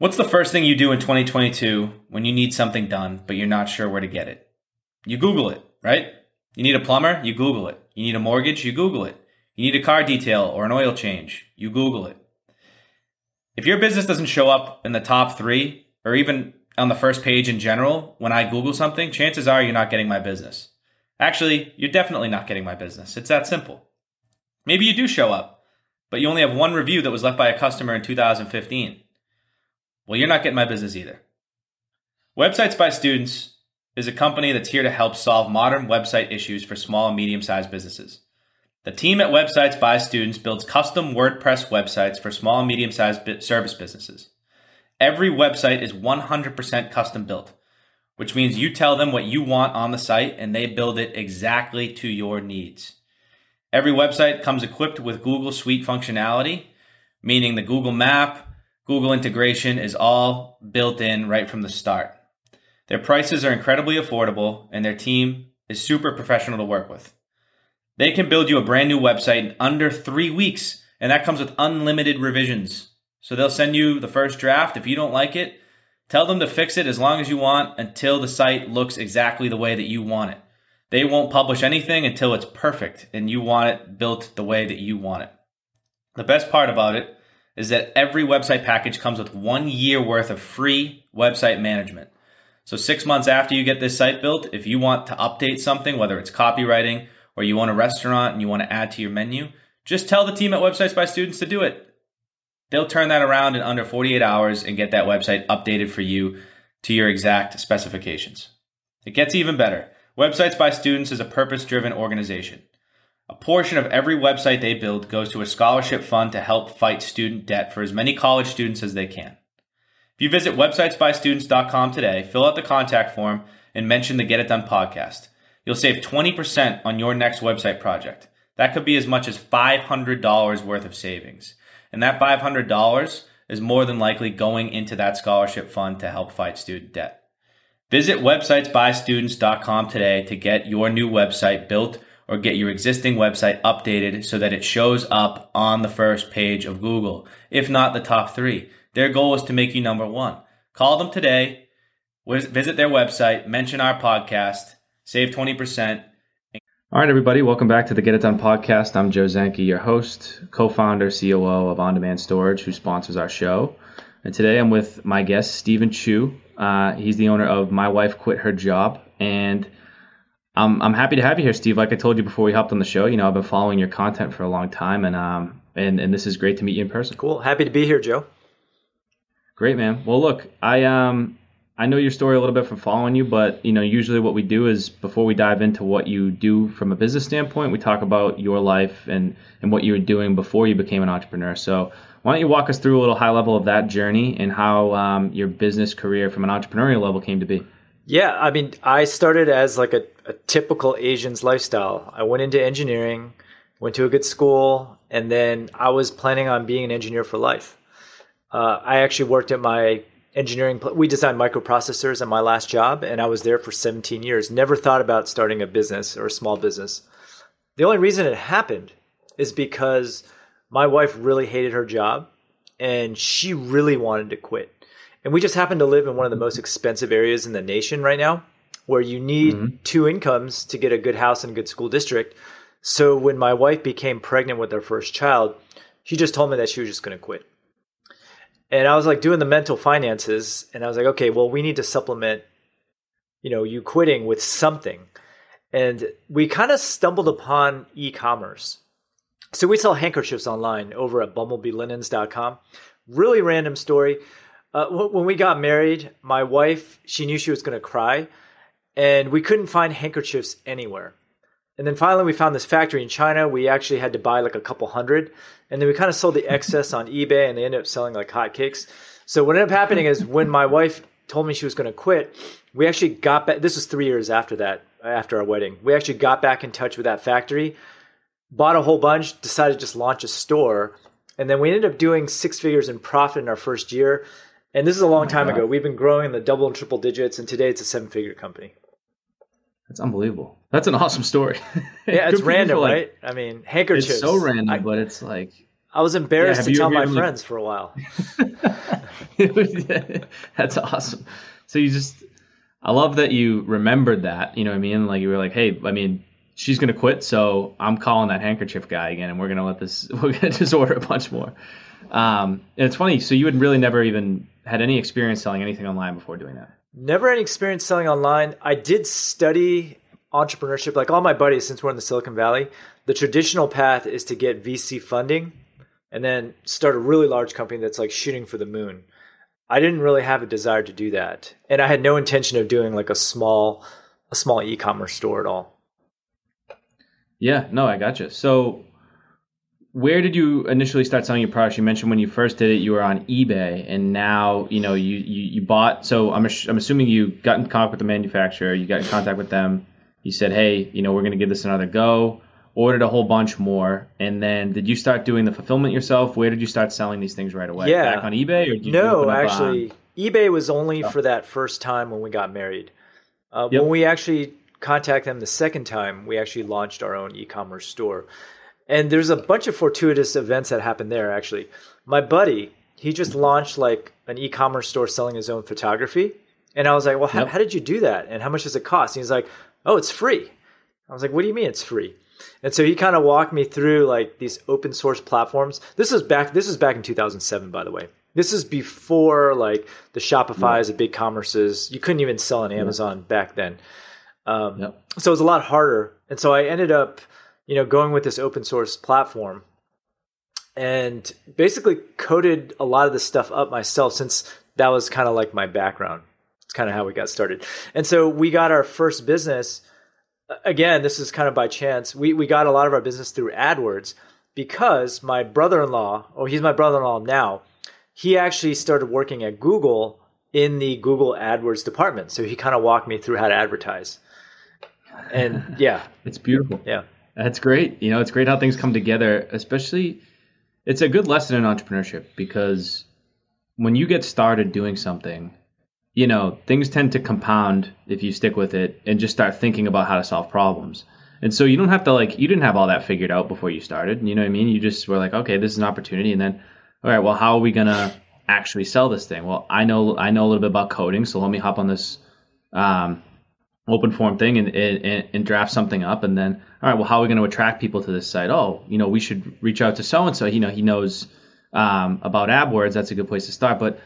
What's the first thing you do in 2022 when you need something done, but you're not sure where to get it? You Google it, right? You need a plumber? You Google it. You need a mortgage? You Google it. You need a car detail or an oil change? You Google it. If your business doesn't show up in the top three or even on the first page in general when I Google something, chances are you're not getting my business. Actually, you're definitely not getting my business. It's that simple. Maybe you do show up, but you only have one review that was left by a customer in 2015. Well, you're not getting my business either. Websites by Students is a company that's here to help solve modern website issues for small and medium sized businesses. The team at Websites by Students builds custom WordPress websites for small and medium sized service businesses. Every website is 100% custom built, which means you tell them what you want on the site and they build it exactly to your needs. Every website comes equipped with Google Suite functionality, meaning the Google Map, Google integration is all built in right from the start. Their prices are incredibly affordable and their team is super professional to work with. They can build you a brand new website in under three weeks, and that comes with unlimited revisions. So they'll send you the first draft. If you don't like it, tell them to fix it as long as you want until the site looks exactly the way that you want it. They won't publish anything until it's perfect and you want it built the way that you want it. The best part about it is that every website package comes with one year worth of free website management. So, six months after you get this site built, if you want to update something, whether it's copywriting or you want a restaurant and you want to add to your menu, just tell the team at Websites by Students to do it. They'll turn that around in under 48 hours and get that website updated for you to your exact specifications. It gets even better. Websites by Students is a purpose driven organization. A portion of every website they build goes to a scholarship fund to help fight student debt for as many college students as they can. If you visit websitesbystudents.com today, fill out the contact form, and mention the Get It Done podcast, you'll save 20% on your next website project. That could be as much as $500 worth of savings. And that $500 is more than likely going into that scholarship fund to help fight student debt. Visit websitesbystudents.com today to get your new website built or get your existing website updated so that it shows up on the first page of Google, if not the top three. Their goal is to make you number one. Call them today, visit their website, mention our podcast, save 20%. All right, everybody, welcome back to the Get It Done podcast. I'm Joe Zanke, your host, co founder, COO of On Demand Storage, who sponsors our show. And today I'm with my guest, Stephen Chou. Uh, he's the owner of My Wife Quit Her Job. And I'm I'm happy to have you here, Steve. Like I told you before we hopped on the show, you know I've been following your content for a long time, and um and and this is great to meet you in person. Cool, happy to be here, Joe. Great, man. Well, look, I um I know your story a little bit from following you, but you know usually what we do is before we dive into what you do from a business standpoint, we talk about your life and and what you were doing before you became an entrepreneur. So why don't you walk us through a little high level of that journey and how um, your business career from an entrepreneurial level came to be? Yeah, I mean, I started as like a, a typical Asian's lifestyle. I went into engineering, went to a good school, and then I was planning on being an engineer for life. Uh, I actually worked at my engineering. We designed microprocessors at my last job, and I was there for 17 years. Never thought about starting a business or a small business. The only reason it happened is because my wife really hated her job, and she really wanted to quit. And we just happen to live in one of the most expensive areas in the nation right now, where you need mm-hmm. two incomes to get a good house and a good school district. So when my wife became pregnant with our first child, she just told me that she was just going to quit. And I was like doing the mental finances, and I was like, okay, well, we need to supplement, you know, you quitting with something. And we kind of stumbled upon e-commerce. So we sell handkerchiefs online over at bumblebeelinens.com. Really random story. Uh, when we got married, my wife, she knew she was going to cry, and we couldn't find handkerchiefs anywhere. And then finally, we found this factory in China. We actually had to buy like a couple hundred, and then we kind of sold the excess on eBay, and they ended up selling like hotcakes. So what ended up happening is when my wife told me she was going to quit, we actually got back. This was three years after that, after our wedding. We actually got back in touch with that factory, bought a whole bunch, decided to just launch a store, and then we ended up doing six figures in profit in our first year. And this is a long time ago. We've been growing in the double and triple digits, and today it's a seven figure company. That's unbelievable. That's an awesome story. Yeah, it's random, like, right? I mean, handkerchiefs. It's so random, I, but it's like I was embarrassed have to tell my like- friends for a while. That's awesome. So you just, I love that you remembered that. You know what I mean? Like you were like, hey, I mean, she's gonna quit, so I'm calling that handkerchief guy again, and we're gonna let this. We're gonna just order a bunch more. Um, and it's funny. So you had really never even had any experience selling anything online before doing that. Never any experience selling online. I did study entrepreneurship. Like all my buddies, since we're in the Silicon Valley, the traditional path is to get VC funding and then start a really large company that's like shooting for the moon. I didn't really have a desire to do that, and I had no intention of doing like a small, a small e-commerce store at all. Yeah, no, I gotcha. So, where did you initially start selling your products? You mentioned when you first did it, you were on eBay, and now you know you you, you bought. So I'm I'm assuming you got in contact with the manufacturer, you got in contact with them. You said, hey, you know, we're going to give this another go. Ordered a whole bunch more, and then did you start doing the fulfillment yourself? Where did you start selling these things right away? Yeah. back on eBay, or did No, actually, eBay was only for that first time when we got married. Uh, Yep. When we actually contacted them the second time, we actually launched our own e-commerce store. And there's a bunch of fortuitous events that happened there. Actually, my buddy, he just launched like an e-commerce store selling his own photography, and I was like, "Well, how, Yep. how did you do that? And how much does it cost?" And he's like, "Oh, it's free." I was like, "What do you mean it's free?" And so he kind of walked me through like these open source platforms. This is back. This is back in 2007, by the way. This is before like the Shopify's, the BigCommerces. You couldn't even sell on Amazon back then. Um, Yep. So it was a lot harder. And so I ended up, you know, going with this open source platform and basically coded a lot of this stuff up myself since that was kind of like my background. It's kind of how we got started. And so we got our first business. Again, this is kind of by chance. We we got a lot of our business through AdWords because my brother-in-law, oh, he's my brother-in-law now. He actually started working at Google in the Google AdWords department. So he kind of walked me through how to advertise. And yeah, It's beautiful. yeah. That's great. You know, it's great how things come together, especially it's a good lesson in entrepreneurship because when you get started doing something, you know, things tend to compound if you stick with it and just start thinking about how to solve problems. And so you don't have to like you didn't have all that figured out before you started. You know what I mean? You just were like, okay, this is an opportunity and then all right, well, how are we going to actually sell this thing? Well, I know I know a little bit about coding, so let me hop on this um, open form thing and, and, and draft something up and then all right well how are we going to attract people to this site? Oh you know we should reach out to so and so you know he knows um, about AdWords. That's a good place to start. But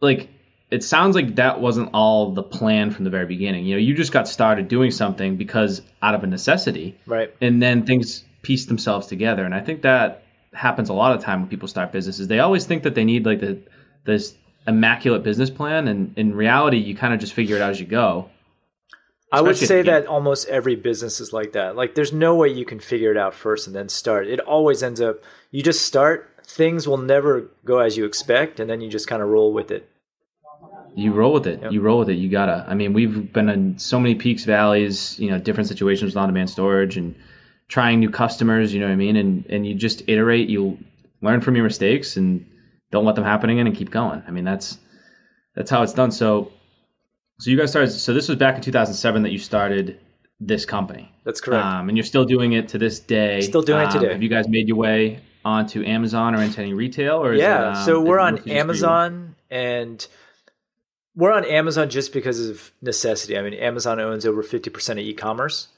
like it sounds like that wasn't all the plan from the very beginning. You know you just got started doing something because out of a necessity. Right. and then things piece themselves together. And i think that happens a lot of time when people start businesses. They always think that they need like the this immaculate business plan. And in reality you kind of just figure it out as you go I would say that almost every business is like that. Like there's no way you can figure it out first and then start. It always ends up you just start, things will never go as you expect and then you just kind of roll with it. You roll with it. Yep. You roll with it. You gotta. I mean, we've been in so many peaks, valleys, you know, different situations with on-demand storage and trying new customers. You know what I mean? And and you just iterate. You learn from your mistakes and don't let them happen again, and keep going. I mean, that's that's how it's done. So, so you guys started. So this was back in 2007 that you started this company. That's correct. Um, and you're still doing it to this day. Still doing it Um, today. Have you guys made your way onto Amazon or into any retail? Or yeah, it, um, so we're on mostly just for you? Amazon and we're on Amazon just because of necessity. I mean, Amazon owns over 50% of e-commerce.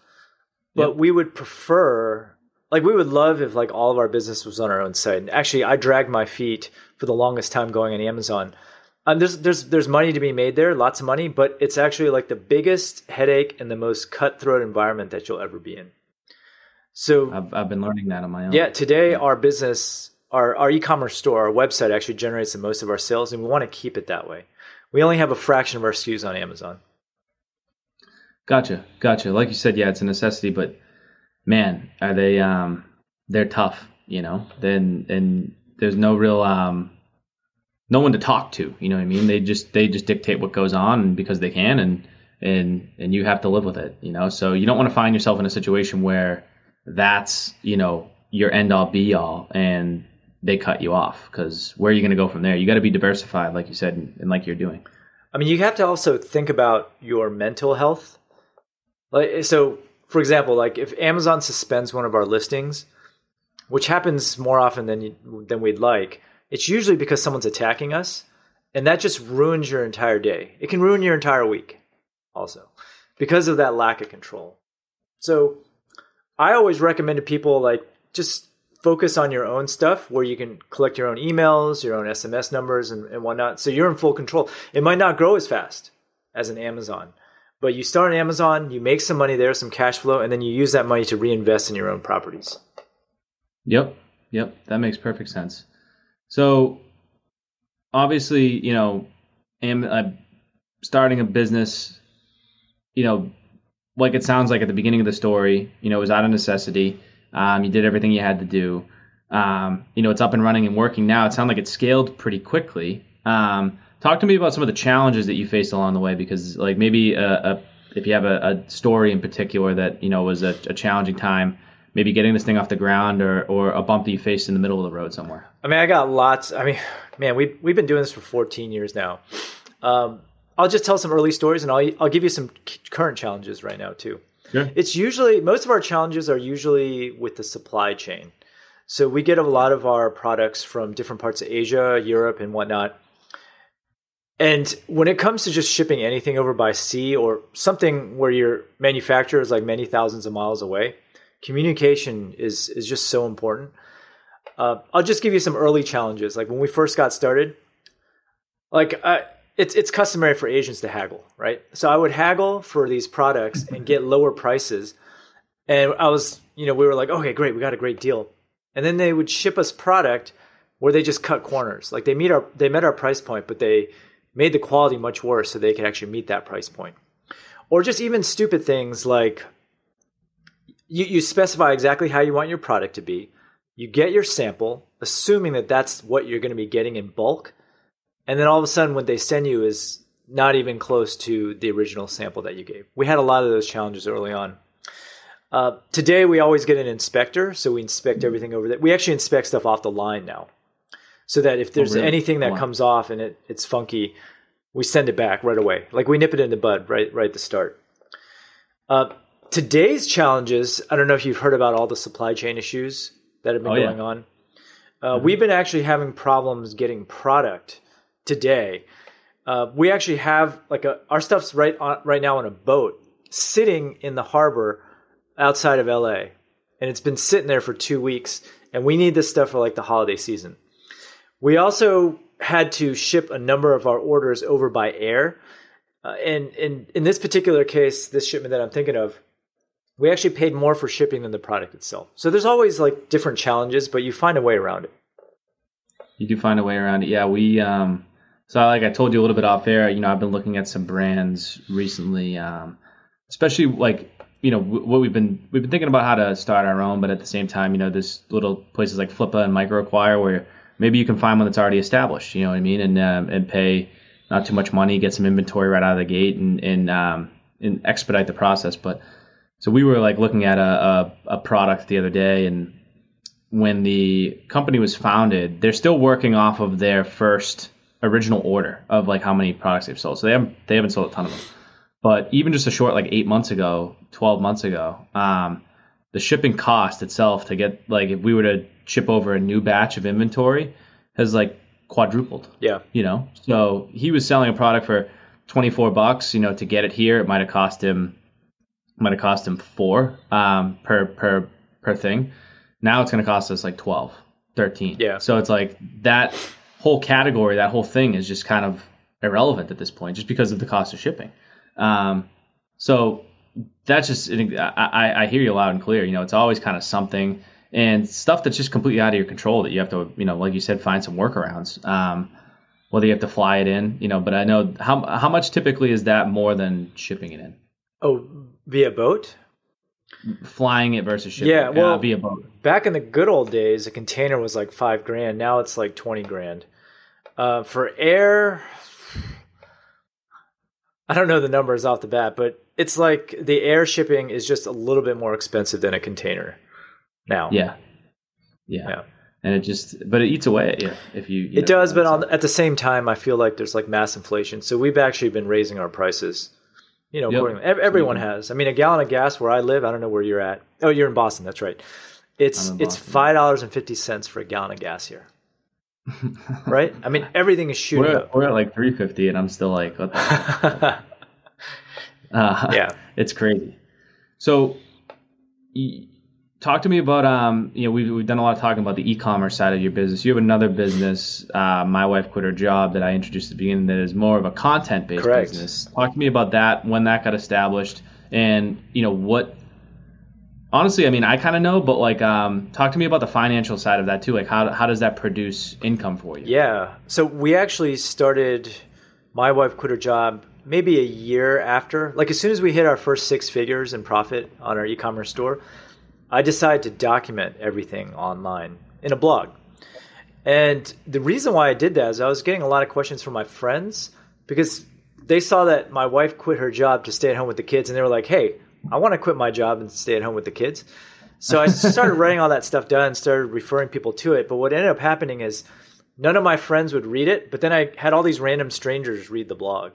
But Yep. we would prefer like we would love if like all of our business was on our own site. And actually, I dragged my feet for the longest time going on Amazon. Um, there's there's there's money to be made there, lots of money, but it's actually like the biggest headache and the most cutthroat environment that you'll ever be in. So I've, I've been learning that on my own. yeah, today our business, our, our e-commerce store, our website actually generates the most of our sales, and we want to keep it that way. We only have a fraction of our SKUs on Amazon. Gotcha, gotcha. Like you said, yeah, it's a necessity, but man, are they um they're tough, you know. Then and there's no real um no one to talk to, you know what I mean? They just they just dictate what goes on because they can and and and you have to live with it, you know. So you don't want to find yourself in a situation where that's, you know, your end all be all and they cut you off because where are you going to go from there? You got to be diversified, like you said, and, and like you're doing. I mean, you have to also think about your mental health. Like, so, for example, like if Amazon suspends one of our listings, which happens more often than you, than we'd like, it's usually because someone's attacking us, and that just ruins your entire day. It can ruin your entire week, also, because of that lack of control. So, I always recommend to people like just focus on your own stuff where you can collect your own emails, your own SMS numbers, and, and whatnot. So you're in full control. It might not grow as fast as an Amazon, but you start on Amazon, you make some money there, some cash flow, and then you use that money to reinvest in your own properties. Yep. Yep. That makes perfect sense. So obviously, you know, am uh, starting a business, you know, like it sounds like at the beginning of the story, you know, it was out of necessity. Um, you did everything you had to do. Um, you know, it's up and running and working now. It sounds like it scaled pretty quickly. Um, talk to me about some of the challenges that you faced along the way, because like maybe a, a, if you have a, a, story in particular that you know was a, a, challenging time, maybe getting this thing off the ground or or a bump that you faced in the middle of the road somewhere. I mean, I got lots. I mean, man, we we've been doing this for 14 years now. Um, I'll just tell some early stories, and I'll I'll give you some current challenges right now too. Yeah. It's usually most of our challenges are usually with the supply chain. So we get a lot of our products from different parts of Asia, Europe, and whatnot. And when it comes to just shipping anything over by sea or something where your manufacturer is like many thousands of miles away, communication is is just so important. Uh, I'll just give you some early challenges. Like when we first got started, like I, it's it's customary for Asians to haggle, right? So I would haggle for these products and get lower prices. And I was, you know, we were like, okay, great, we got a great deal. And then they would ship us product where they just cut corners. Like they meet our they met our price point, but they made the quality much worse so they could actually meet that price point. Or just even stupid things like you, you specify exactly how you want your product to be. You get your sample, assuming that that's what you're going to be getting in bulk and then all of a sudden what they send you is not even close to the original sample that you gave. We had a lot of those challenges early on. Uh, today we always get an inspector, so we inspect everything over there. We actually inspect stuff off the line now, so that if there's oh, really? anything that oh, wow. comes off and it, it's funky, we send it back right away. Like we nip it in the bud right right at the start. Uh, today's challenges. I don't know if you've heard about all the supply chain issues that have been oh, going yeah. on. Uh, mm-hmm. We've been actually having problems getting product today. Uh, we actually have like a our stuff's right on, right now on a boat sitting in the harbor outside of LA, and it's been sitting there for two weeks. And we need this stuff for like the holiday season. We also had to ship a number of our orders over by air. Uh, and in in this particular case, this shipment that I'm thinking of, we actually paid more for shipping than the product itself. So there's always like different challenges, but you find a way around it. You do find a way around it. Yeah, we um so, like I told you a little bit off air, you know, I've been looking at some brands recently, um, especially like you know what we've been we've been thinking about how to start our own, but at the same time, you know, there's little places like Flippa and Microacquire where maybe you can find one that's already established, you know what I mean, and um, and pay not too much money, get some inventory right out of the gate, and and um, and expedite the process. But so we were like looking at a, a, a product the other day, and when the company was founded, they're still working off of their first original order of like how many products they've sold. So they haven't they haven't sold a ton of them. But even just a short like eight months ago, twelve months ago, um, the shipping cost itself to get like if we were to ship over a new batch of inventory has like quadrupled. Yeah. You know? So he was selling a product for twenty four bucks, you know, to get it here, it might have cost him might have cost him four um, per per per thing. Now it's gonna cost us like 12, 13. Yeah. So it's like that whole category, that whole thing is just kind of irrelevant at this point, just because of the cost of shipping. Um, so that's just I, I hear you loud and clear. You know, it's always kind of something and stuff that's just completely out of your control that you have to, you know, like you said, find some workarounds. Um, whether you have to fly it in, you know, but I know how how much typically is that more than shipping it in? Oh, via boat? Flying it versus shipping. Yeah, well, uh, via boat. Back in the good old days, a container was like five grand. Now it's like twenty grand. Uh, for air, I don't know the numbers off the bat, but it's like the air shipping is just a little bit more expensive than a container now. Yeah. Yeah. yeah. And it just, but it eats away at you if you. you it know, does, but on, at the same time, I feel like there's like mass inflation. So we've actually been raising our prices. You know, yep. everyone has. I mean, a gallon of gas where I live, I don't know where you're at. Oh, you're in Boston. That's right. It's it's five dollars and fifty cents for a gallon of gas here. right? I mean, everything is shooting We're, up. we're at like 350, and I'm still like, what the uh, yeah. it's crazy. So, talk to me about um, you know, we've we've done a lot of talking about the e-commerce side of your business. You have another business, uh, my wife quit her job that I introduced at the beginning that is more of a content-based Correct. business. Talk to me about that, when that got established, and you know what. Honestly, I mean, I kind of know, but like, um, talk to me about the financial side of that too. Like, how how does that produce income for you? Yeah. So we actually started. My wife quit her job maybe a year after. Like as soon as we hit our first six figures in profit on our e-commerce store, I decided to document everything online in a blog. And the reason why I did that is I was getting a lot of questions from my friends because they saw that my wife quit her job to stay at home with the kids, and they were like, "Hey, I want to quit my job and stay at home with the kids." So I started writing all that stuff down, and started referring people to it. But what ended up happening is none of my friends would read it, but then I had all these random strangers read the blog.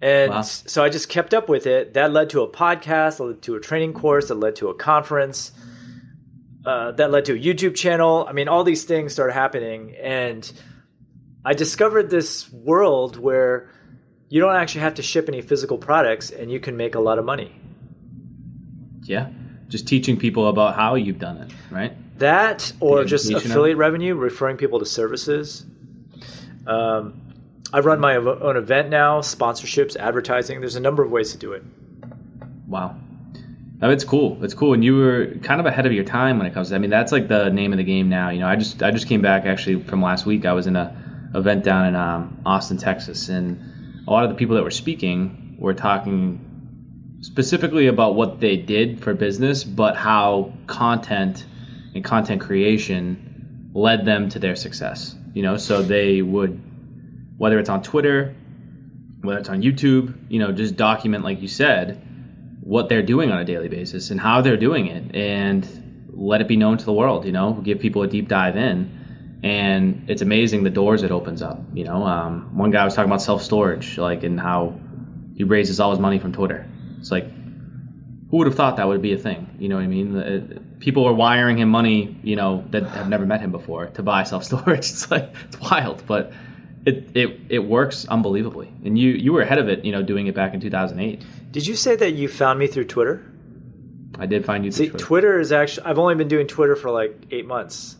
And Wow. so I just kept up with it. That led to a podcast, led to a training course, that led to a conference, uh, that led to a YouTube channel. I mean, all these things started happening. And I discovered this world where you don't actually have to ship any physical products and you can make a lot of money. Yeah. Just teaching people about how you've done it, right? That or just affiliate revenue, referring people to services. Um, I run my own event now, sponsorships, advertising. There's a number of ways to do it. Wow. No, it's cool. It's cool, and you were kind of ahead of your time when it comes. to I mean, that's like the name of the game now. You know, I just I just came back actually from last week. I was in a event down in um, Austin, Texas, and a lot of the people that were speaking were talking specifically about what they did for business, but how content and content creation led them to their success. You know, so they would, whether it's on Twitter, whether it's on YouTube, you know, just document, like you said, what they're doing on a daily basis and how they're doing it and let it be known to the world, you know, give people a deep dive in. And it's amazing the doors it opens up. You know, um, one guy was talking about self storage, like, and how he raises all his money from Twitter. It's like, who would have thought that would be a thing? You know what I mean? Uh, People are wiring him money, you know, that have never met him before to buy self storage. It's like it's wild, but it, it it works unbelievably. And you you were ahead of it, you know, doing it back in 2008. Did you say that you found me through Twitter? I did find you. See, through Twitter. Twitter is actually, I've only been doing Twitter for like eight months.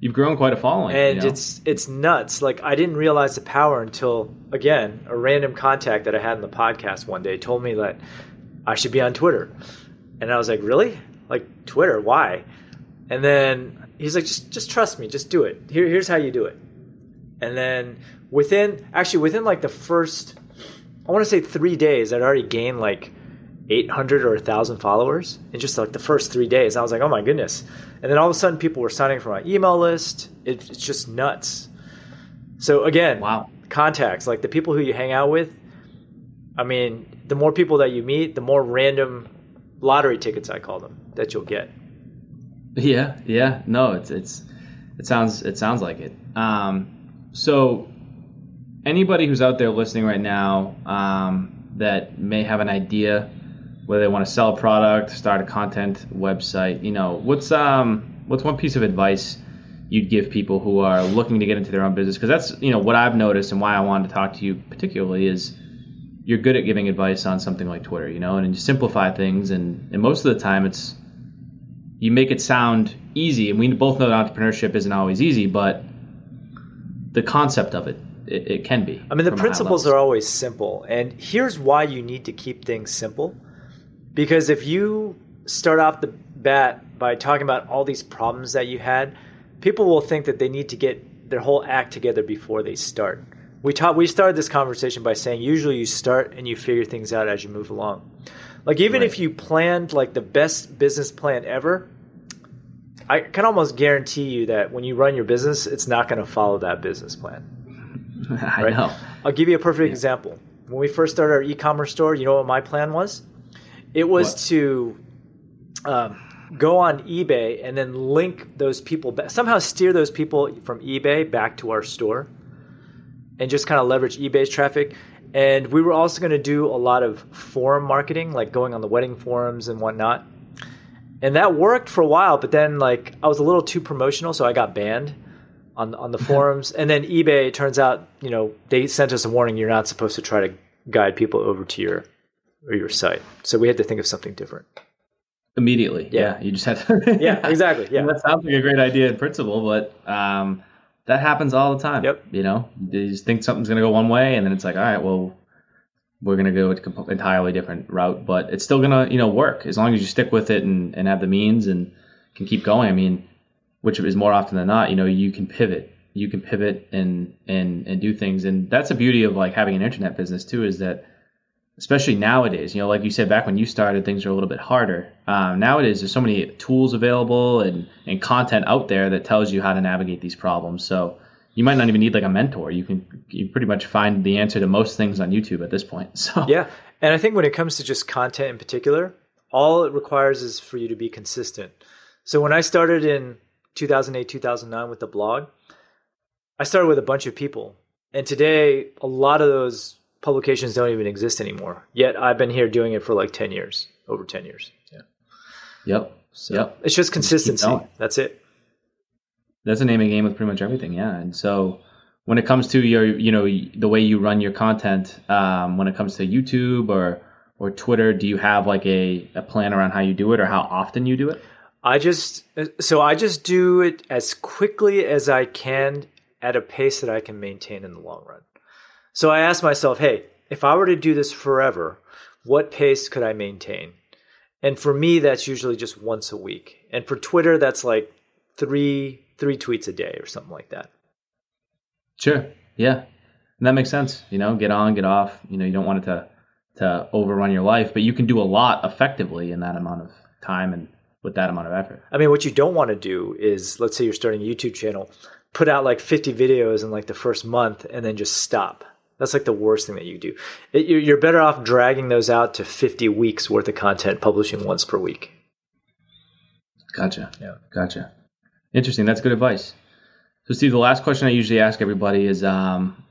You've grown quite a following, and you know? it's it's nuts. Like I didn't realize the power until again a random contact that I had in the podcast one day told me that I should be on Twitter, and I was like, really? Like Twitter? Why? And then he's like, just just trust me, just do it. Here, here's how you do it. And then within actually within like the first, I want to say three days, I'd already gained like 800 or 1,000 followers in just like the first three days. I was like, oh my goodness. And then all of a sudden, people were signing for my email list. It, it's just nuts. So, again, Wow. contacts, like the people who you hang out with, I mean, the more people that you meet, the more random lottery tickets, I call them, that you'll get. Yeah, yeah. No, it's it's it sounds it sounds like it. Um, so anybody who's out there listening right now um, that may have an idea whether they want to sell a product, start a content website, you know, what's um what's one piece of advice you'd give people who are looking to get into their own business? Because that's you know what I've noticed and why I wanted to talk to you particularly is you're good at giving advice on something like Twitter, you know, and and you simplify things, and, and most of the time it's you make it sound easy, and we both know that entrepreneurship isn't always easy, but the concept of it, it, it can be. I mean, the from a high principles are always simple. And here's why you need to keep things simple. Because if you start off the bat by talking about all these problems that you had, people will think that they need to get their whole act together before they start. We taught, we started this conversation by saying usually you start and you figure things out as you move along. Like even Right. if you planned like the best business plan ever, I can almost guarantee you that when you run your business, it's not going to follow that business plan. I right? know. I'll give you a perfect example. When we first started our e-commerce store, you know what my plan was? It was What? to um, go on eBay and then link those people back, somehow steer those people from eBay back to our store, and just kind of leverage eBay's traffic. And we were also going to do a lot of forum marketing, like going on the wedding forums and whatnot. And that worked for a while. But then like I was a little too promotional, so I got banned on on the forums. And then eBay turns out, you know, they sent us a warning: you're not supposed to try to guide people over to your or your site. So we had to think of something different. Immediately, yeah. Yeah. You just had to. Yeah, exactly. Yeah. that sounds like a great idea in principle, but um, that happens all the time. Yep. You know, you just think something's going to go one way, and then it's like, all right, well, we're going to go a com- entirely different route, but it's still going to, you know, work as long as you stick with it and, and have the means and can keep going. I mean, which is more often than not, you know, you can pivot. You can pivot and and and do things, and that's the beauty of like having an internet business too. Is that especially nowadays, you know, like you said back when you started, things are a little bit harder. Um, nowadays, there's so many tools available and, and content out there that tells you how to navigate these problems. So you might not even need like a mentor. You can you pretty much find the answer to most things on YouTube at this point. So Yeah. And I think when it comes to just content in particular, all it requires is for you to be consistent. So when I started in 2008, 2009 with the blog, I started with a bunch of people. And today, a lot of those publications don't even exist anymore. Yet I've been here doing it for like 10 years, over 10 years. Yeah. yep, So yep. it's just consistency. That's it. That's the name of the game with pretty much everything. Yeah, and so when it comes to your, you know, the way you run your content, um, when it comes to YouTube or or Twitter, do you have like a, a plan around how you do it or how often you do it? I just so I just do it as quickly as I can at a pace that I can maintain in the long run. So I asked myself, hey, if I were to do this forever, what pace could I maintain? And for me, that's usually just once a week. And for Twitter, that's like three three tweets a day or something like that. Sure. Yeah. And that makes sense. You know, get on, get off. You know, you don't want it to to overrun your life, but you can do a lot effectively in that amount of time and with that amount of effort. I mean, what you don't want to do is, let's say you're starting a YouTube channel, put out like 50 videos in like the first month and then just stop. That's like the worst thing that you do. It, you're, you're better off dragging those out to 50 weeks worth of content, publishing once per week. Gotcha. Yeah. Gotcha. Interesting. That's good advice. So, Steve, the last question I usually ask everybody is um,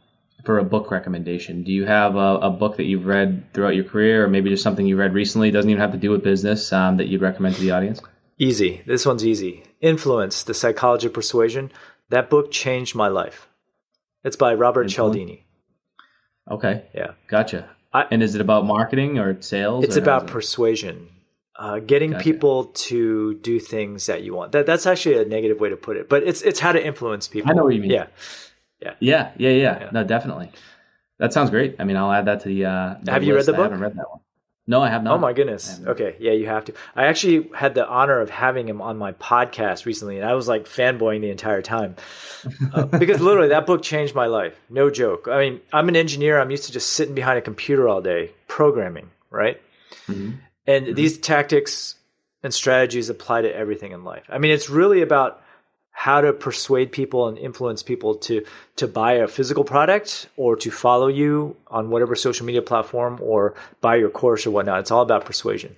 for a book recommendation. Do you have a, a book that you've read throughout your career, or maybe just something you read recently? Doesn't even have to do with business um, that you'd recommend to the audience. Easy. This one's easy. Influence, The Psychology of Persuasion. That book changed my life. It's by Robert Influence? Cialdini. Okay. Yeah. Gotcha. I- and is it about marketing or sales? It's or about it- persuasion, uh, getting Gotcha. people to do things that you want. That, that's actually a negative way to put it, but it's it's how to influence people. I know what you mean. Yeah. Yeah, yeah, yeah, Yeah. No, definitely. That sounds great. I mean, I'll add that to the. Uh, the Have you read the book? I haven't read that one. No, I have not. Oh my goodness. Okay, yeah, you have to. I actually had the honor of having him on my podcast recently, and I was like fanboying the entire time uh, because literally that book changed my life. No joke. I mean, I'm an engineer. I'm used to just sitting behind a computer all day programming, right? Mhm. And mm-hmm. these tactics and strategies apply to everything in life. I mean, it's really about how to persuade people and influence people to to buy a physical product or to follow you on whatever social media platform or buy your course or whatnot. It's all about persuasion.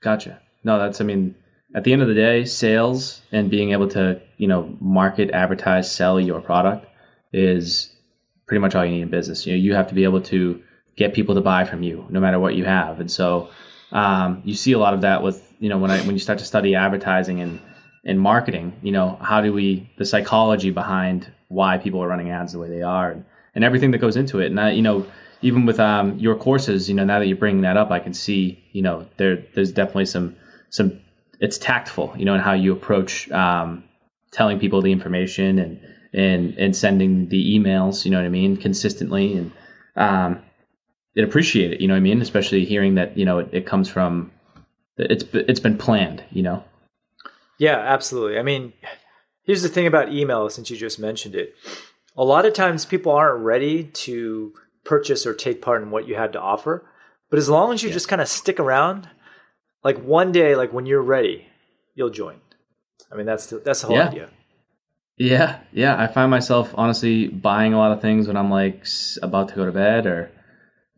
Gotcha. No, that's. I mean, at the end of the day, sales and being able to, you know, market, advertise, sell your product is pretty much all you need in business. You know, you have to be able to get people to buy from you, no matter what you have. And so, um, you see a lot of that with, you know, when I when you start to study advertising and and marketing, you know, how do we the psychology behind why people are running ads the way they are and, and everything that goes into it. And I, you know, even with um, your courses, you know, now that you're bringing that up, I can see, you know, there there's definitely some some it's tactful, you know, in how you approach um, telling people the information and and and sending the emails, you know what I mean, consistently and um, it appreciate it, you know what I mean, especially hearing that you know it, it comes from it's it's been planned, you know. Yeah, absolutely. I mean, here's the thing about email, since you just mentioned it. A lot of times people aren't ready to purchase or take part in what you have to offer. But as long as you just kind of stick around, like one day, like when you're ready, you'll join. I mean, that's the, that's the whole Yeah. idea. Yeah, yeah. I find myself honestly buying a lot of things when I'm like about to go to bed or,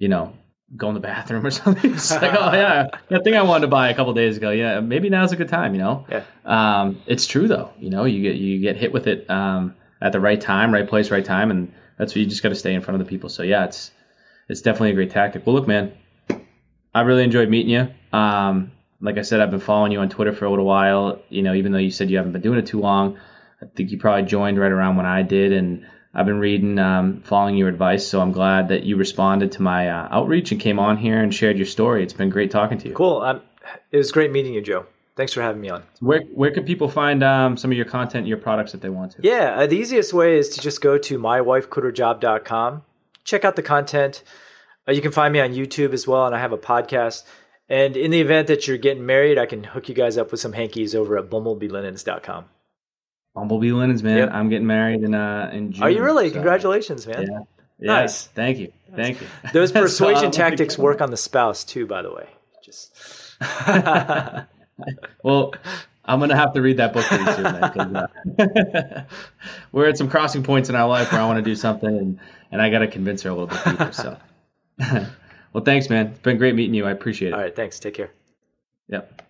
you know, go in the bathroom or something. It's like, oh yeah, that thing I wanted to buy a couple days ago. Yeah, maybe now's a good time. You know. Yeah. Um, it's true though. You know, you get you get hit with it um, at the right time, right place, right time, and that's what you just got to stay in front of the people. So yeah, it's it's definitely a great tactic. Well, look, man, I really enjoyed meeting you. Um, like I said, I've been following you on Twitter for a little while. You know, even though you said you haven't been doing it too long, I think you probably joined right around when I did, and I've been reading, um, following your advice. So I'm glad that you responded to my uh, outreach and came on here and shared your story. It's been great talking to you. Cool. Um, it was great meeting you, Joe. Thanks for having me on. Where where can people find um, some of your content, your products, if they want to? Yeah, uh, the easiest way is to just go to mywifequitherjob.com. Check out the content. Uh, you can find me on YouTube as well, and I have a podcast. And in the event that you're getting married, I can hook you guys up with some hankies over at bumblebeelinens.com. Bumblebee Linens, man. Yep. I'm getting married in uh in June. Are you really? so- Congratulations, man. Yeah. Yeah. Nice. Thank you. Thank you. Those persuasion um, tactics work on the spouse too, by the way. Just Well, I'm gonna have to read that book pretty soon. 'cause, uh, we're at some crossing points in our life where I want to do something, and and I got to convince her a little bit deeper. So, well, thanks, man. It's been great meeting you. I appreciate it. all right. Thanks. Take care. Yep.